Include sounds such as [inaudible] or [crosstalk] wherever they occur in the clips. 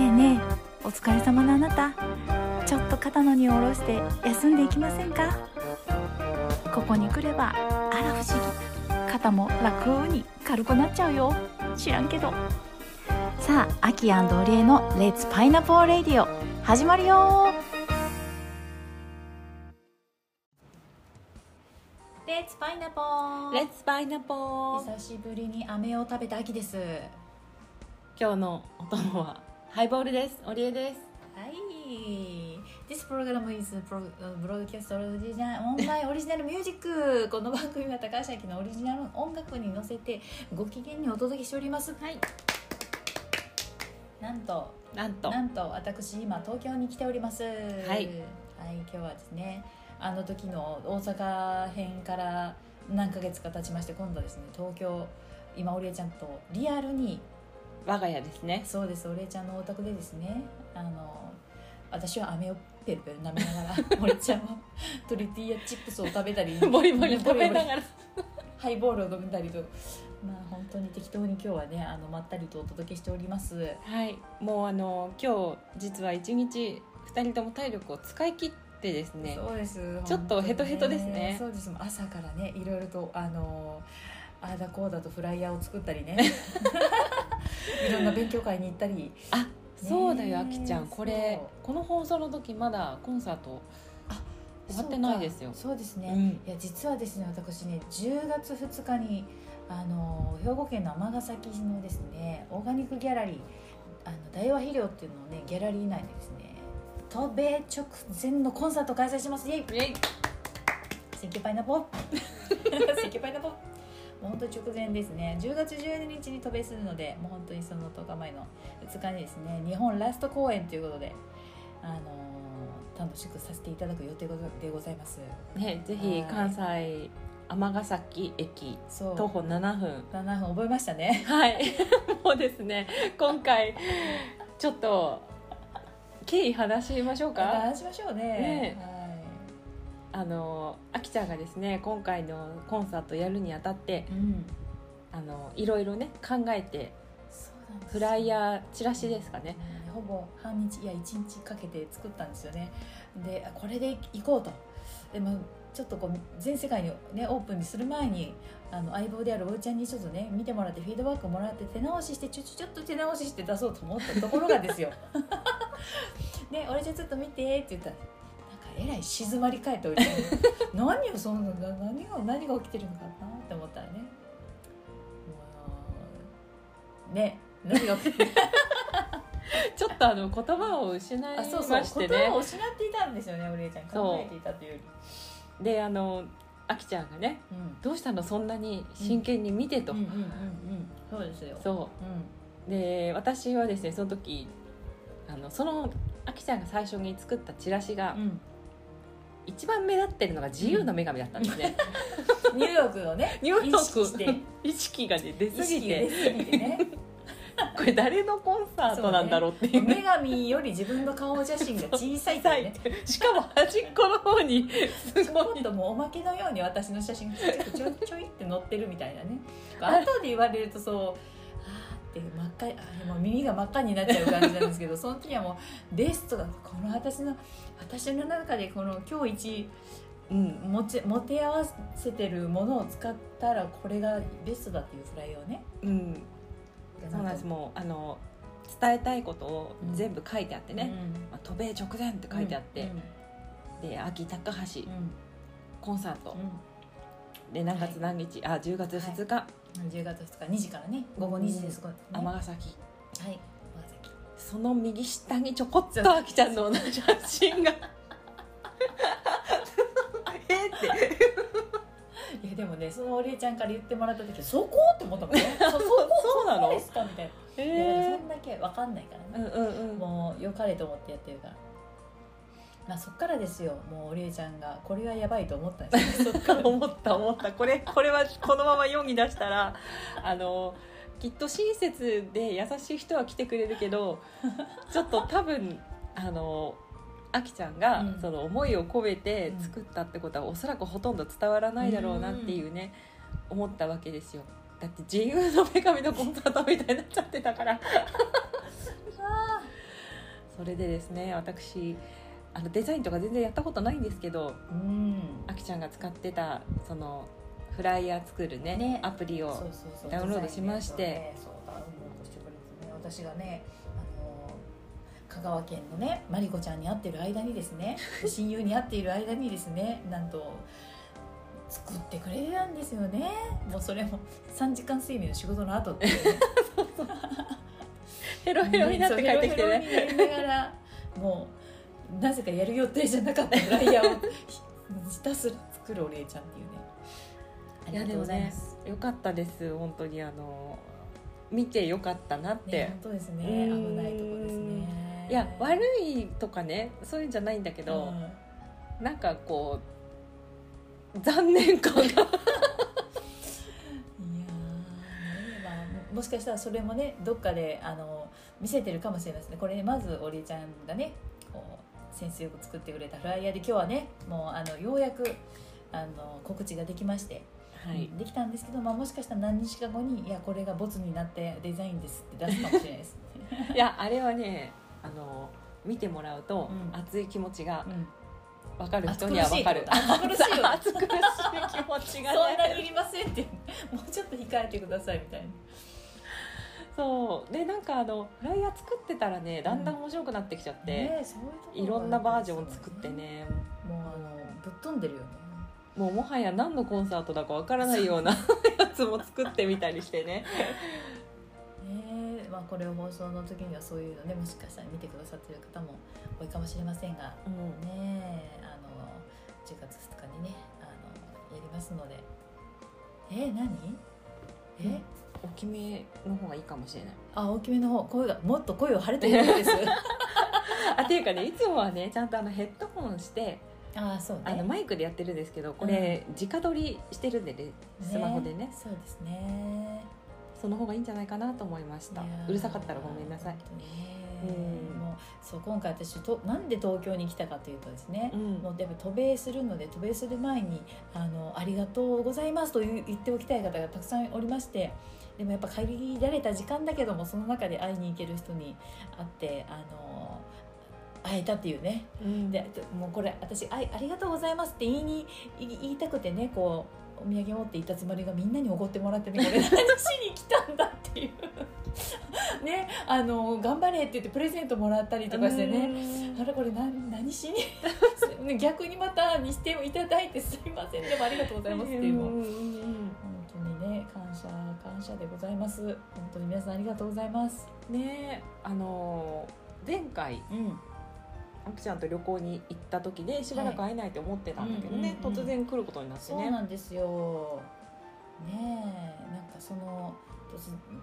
えねえお疲れ様のあなた。ちょっと肩の荷を下ろして休んでいきませんか？ここに来ればあら不思議。肩も楽に軽くなっちゃうよ。知らんけど。さあアキオリエの「レッツパイナポーレディオ」始まるよ。レッツパイナポーレッツパイナポー久しぶりに飴を食べた秋です。今日のお供はハイボールです。オリエです。はい。This program is broadcast original オンラインオリジナルミュージックこの番組は高橋明のオリジナル音楽に乗せてご機嫌にお届けしております。はい。なんと。なんと。なんと私今東京に来ております。はい。はい今日はですねあの時の大阪編から何ヶ月か経ちまして今度はですね東京今おりえちゃんとリアルに我が家ですね。そうですお礼ちゃんのお宅でですね。あの私は飴をペルペル舐めながら [laughs] お礼ちゃんはトリティーヤチップスを食べたりボリボリ食べながら。ハイボールを飲んだりと。まあ本当に適当に今日はねあのまったりとお届けしております。はい。もうあの今日実は一日二人とも体力を使い切ってですね。そうです。ちょっとヘトヘトですね。そうです。朝からねいろいろとあのああだこうだとフライヤーを作ったりね。[laughs] いろんな勉強会に行ったり。あそうだよあきちゃん。これそこの放送の時まだコンサート。終わってないですよ。そうですね、うん。いや実はですね私ね10月2日にあの兵庫県の尼崎市のですねオーガニックギャラリーあの大和肥料っていうのをねギャラリー内でですね渡米直前のコンサートを開催します。イエイ。イエイ。セキュパイナポ。[laughs] セキュパイナポもう本当に直前ですね。10月12日に渡米するのでもう本当にその10日前の2日にですね日本ラスト公演ということであの楽しくさせていただく予定でございます。ねぜひはい。関西尼崎駅徒歩7分。7分覚えましたね。はい。[laughs] もうですね今回ちょっと経緯話しましょうか？話しましょうね。ね。はあのあきちゃんがですね今回のコンサートやるにあたってい、うん、あのいろいろね考えてフライヤーチラシですかね。ほぼ半日いや1日かけて作ったんですよね。でこれで行こうと。でもちょっとこう全世界にねオープンにする前にあの相棒であるおうちゃんにちょっとね見てもらってフィードバックもらって手直ししてちょちょちょっと手直しして出そうと思ったところがですよ。[laughs] で俺じゃあちょっと見てって言ったらえらい静まり返っておいて。[laughs] 何をそんな何が何が起きてるのかなって思ったらね。もうね。何が起きてる？[laughs] ちょっとあの言葉を失いまあそうそう。して言葉をね失っていたんですよねお礼ちゃん。そう。考えていたというより。であのあきちゃんがねうん「どうしたのそんなに真剣に見て」と、うん。うん。うん。うん。そうですよ。そう。で私はですねその時あのそのあきちゃんが最初に作ったチラシがうん、うん、一番目立ってるのが自由の女神だったんですね、ニューヨークをねニューヨーク。意識がね出意すぎてね。[laughs] これ誰のコンサートなんだろうっていう。ね女神より自分の顔写真が小さいってね。しかも端っこの方にすちょごいっともうおまけのように私の写真がちょいちょいって載ってるみたいなね。後で言われるとそうって真っ赤もう耳が真っ赤になっちゃう感じなんですけど [laughs] その時はもうベストだこの私の私の中でこの今日一うん持ち持て合わせてるものを使ったらこれがベストだっていうフライをね。うんそうなんです。もうあの伝えたいことを全部書いてあってね「まあ、渡米直前」って書いてあって、で秋高橋うん。うんコンサート。うん。で何月何日、あ10月2日。うん10月2日2時からね午後2時です、これね。尼、崎。はい尼崎。その右下にちょこっとあきちゃんの。写真が。[laughs] えって。[laughs] いやでもねそのお礼ちゃんから言ってもらった時そこって思ったもんね。[laughs] そそこそうなの？ですか？みたいな。えそんだけ分かんないからね、うんうんうん。もう良かれと思ってやってるからまあそっからですよ。もうお礼ちゃんがこれはやばいと思ったんですよね。[laughs] そっから。思った思った。これこれはこのまま世に出したらあのきっと親切で優しい人は来てくれるけどちょっと多分あのあきちゃんが、うん。その思いを込めて作ったってことは、おそらくほとんど伝わらないだろうなっていうね、思ったわけですよ。だって自由の女神のコンサートみたいになっちゃってたから。[laughs] あそれでですね私あのデザインとか全然やったことないんですけどうん。あきちゃんが使ってたそのフライヤー作るねね。アプリをダウンロードしまして。私がねあの香川県のねマリコちゃんに会ってる間にですね [laughs] 親友に会っている間にですねなんと作ってくれたんですよね。もうそれも3時間睡眠の仕事の後ってね。[laughs] ヘロヘロになって帰ってきてね。ヘロヘロになりながらもうなぜかやる予定じゃなかったフライヤーをひたすら作るお礼ちゃんっていうね。ありがとうございます。よかったです。本当にあの見てよかったなって、ね本当ですね。うん。危ないとこですね。いや悪いとかねそういうんじゃないんだけけど、なんかこう残念感が。[laughs] いやまあもしかしたらそれもねどっかであの見せてるかもしれないですね。これねまずおりえちゃんがね先生よく作ってくれたフライヤーで今日はねもうあのようやくあの告知ができまして、はい。できたんですけど、まあ、もしかしたら何日か後に「いやこれがボツになってデザインです」って出すかもしれないです、[laughs] いやあれはねあの見てもらうと、うん。熱い気持ちがうん、分かる人には分かる。暑苦しいってこと熱苦しい気持ちが [laughs] そんなにいねりませんってもうちょっと控えてくださいみたいなそう。でなんかあのフライヤー作ってたらねだんだん面白くなってきちゃって、ねういうところがいろんなバージョン作ってね。もうあのぶっ飛んでるよね。もうもはや何のコンサートだかわからないような [laughs] やつも作ってみたりしてね。ねえまあこれを放送の時にはそういうのねもしかしたら見てくださってる方も多いかもしれませんがうん。ねえあの10月2日にねあのやりますので。え何？え、大きめの方がいいかもしれない。あ大きめの方声がもっと声を張れているんです。[laughs] あっていうかねいつもはねちゃんとあのヘッドホンしてあそうね。あのマイクでやってるんですけどこれ、直撮りしてるんでねスマホでね。そうですね。その方がいいんじゃないかなと思いました。うるさかったらごめんなさい。ねうん。もうそう今回私となんで東京に来たかというとですね、うん。もうやっぱ渡米するので渡米する前にあの「ありがとうございます」と言っておきたい方がたくさんおりましてでもやっぱ限られた時間だけどもその中で会いに行ける人に会ってあの会えたっていうね。うん。でもうこれ私あ「ありがとうございます」って言いに言いたくてねこうお土産持って行ったつもりがみんなにおごってもらってねこれ何しに来たんだっていう。[laughs] ねあの頑張れって言ってプレゼントもらったりとかしてね。あれこれ何何しに？[laughs] ね逆にまたにしていただいてすいません。でもありがとうございますっていう。の本当にね感謝感謝でございます。本当に皆さんありがとうございます。ねあのー前回うんあきちゃんと旅行に行った時でしばらく会えないと思ってたんだけどね、突然来ることになってそうねなんですよ。ねえなんかその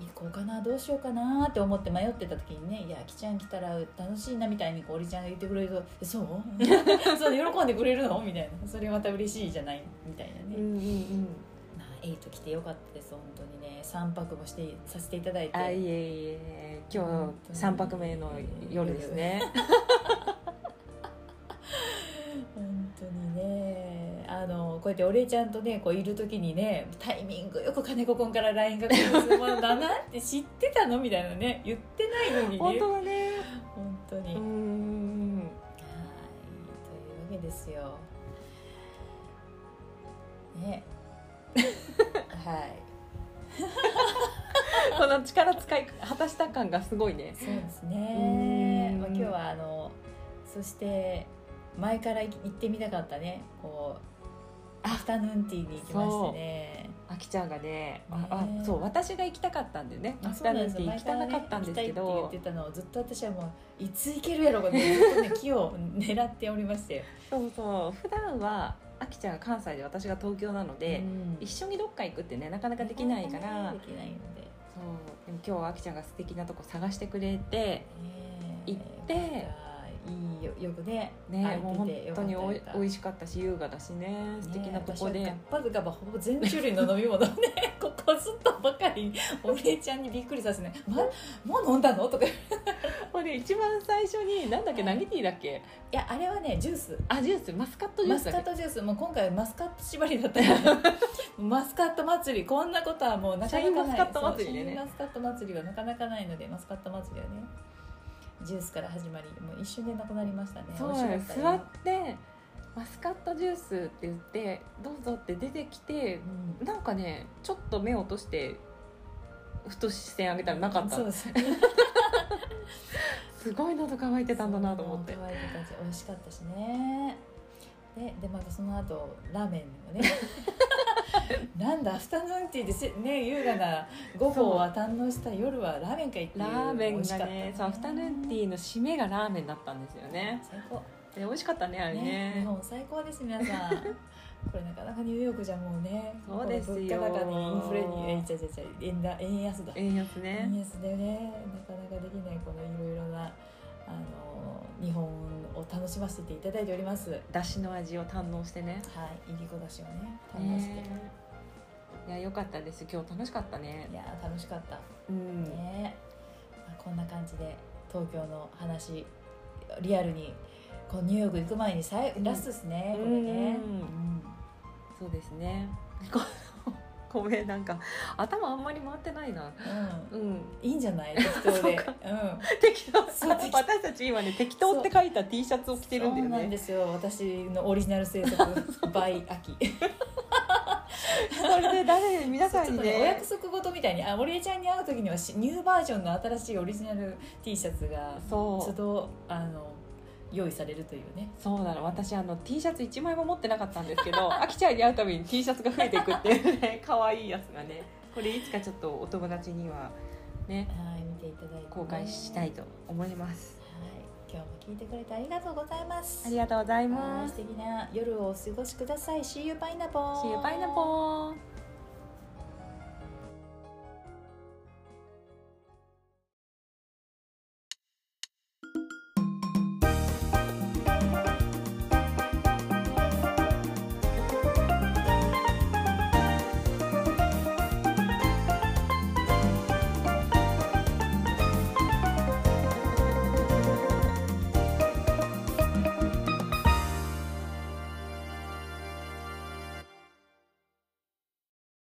行こうかなどうしようかなって思って迷ってた時にね「いやあきちゃん来たら楽しいな」みたいにこうおりちゃんが言ってくれると「えそう？[laughs] そう喜んでくれるの?」みたいな。それまた嬉しいじゃないみたいなね、うんうんうん。まあ、エイト来てよかったです本当にね。3泊もしてさせていただいて。あいえいえ。今日3泊目の夜ですね当にねあのこうやってお礼ちゃんとねこういる時にねタイミングよく金子くんから LINE が来るもうだなって知ってたのみたいなね言ってないのにね。本当だね。本当に、うんはいうんというわけですよ。ね。はい。[laughs] この力使い果たした感がすごいね。そうですね。うん。まあ、今日はあのそして前から行ってみたかったね。こうアフタヌーンティーに行きましてね。あきちゃんがねあねあそう私が行きたかったんでねアフタヌーンティー行きたかったんですけ前からね言ってたのをずっと私はもういつ行けるやろうかってずっとね木を狙っておりましてそうそう。普段はあきちゃんが関西で私が東京なので、うん。一緒にどっか行くってねなかなかできないから。できないので。そう。でも今日はあきちゃんが素敵なとこ探してくれてね行っていいよよくねねもう本当におい美味しかったし優雅だしね素敵なとこで、ね、ガッパガバほぼ全種類の飲み物をね [laughs] ここずっとばかりにお姉ちゃんにびっくりさせね「ま、もう飲んだの?」とか。いこれ一番最初になんだっけ何ティーだっけ？やあれはねジュース。あジュース？マスカットジュマースだっけ？スカットジュース。もう今回はマスカット縛りだったから。[laughs] マスカット祭り。こんなことはもうなかなかない。シャインマスカット祭りでね。マスカット祭りはなかなかないのでマスカット祭りはねジュースから始まりもう一瞬でなくなりましたね。そう座ってマスカットジュースって言ってどうぞって出てきてうん。なんかねちょっと目を落としてふと視線上げたらなかった。そうです [laughs] すごい喉乾いてたんだなと思って。乾いてたし美味しかったしね。ででまたその後ラーメンもね [laughs] [laughs] なんだアフタヌーンティーでせね優雅な午後は堪能した夜はラーメンかいってラーメンがねそうアフタヌーンティーの締めがラーメンだったんですよね。最高。で美味しかったねあれね。ね日本最高です皆さん。[laughs] これなかなかニューヨークじゃもうねそうですよ。物価高にインフレにえいちゃいちゃいちゃい円だ円安だ。円安ね。円安でね。なかなかできないこのいろいろなあの日本を楽しませていただいております。はいだしの味を堪能してね。いりこだしをね堪能して、ねいや良かったです。今日楽しかったね。いやー楽しかった。うん。ね、まあ、こんな感じで東京の話リアルにこうニューヨーク行く前にさいうん。ラストですね、うんこれね、うん。そうですねごごめんなんか頭あんまり回ってないな。うん。うん。いいんじゃない？適当で。うん。適当。私たち今ね適当って書いた T シャツを着てるんだよそうなんねですよ。私のオリジナル制作 [laughs] by 秋。それで誰皆さんにちょっとねお約ね束事みたいにあ森江ちゃんに会う時にはしニューバージョンの新しいオリジナル T シャツがそう。都度あの用意されるというね。そうなの私あの T シャツ1枚も持ってなかったんですけど [laughs] あきちゃんに会うたびに T シャツが増えていくっていうね可愛いやつがねこれいつかちょっとお友達にはねはい見ていただいて、ね、公開したいと思いますはい今日も聞いてくれてありがとうございます。ありがとうございます素敵な夜をお過ごしください。See you パイナポー。See you パイナポー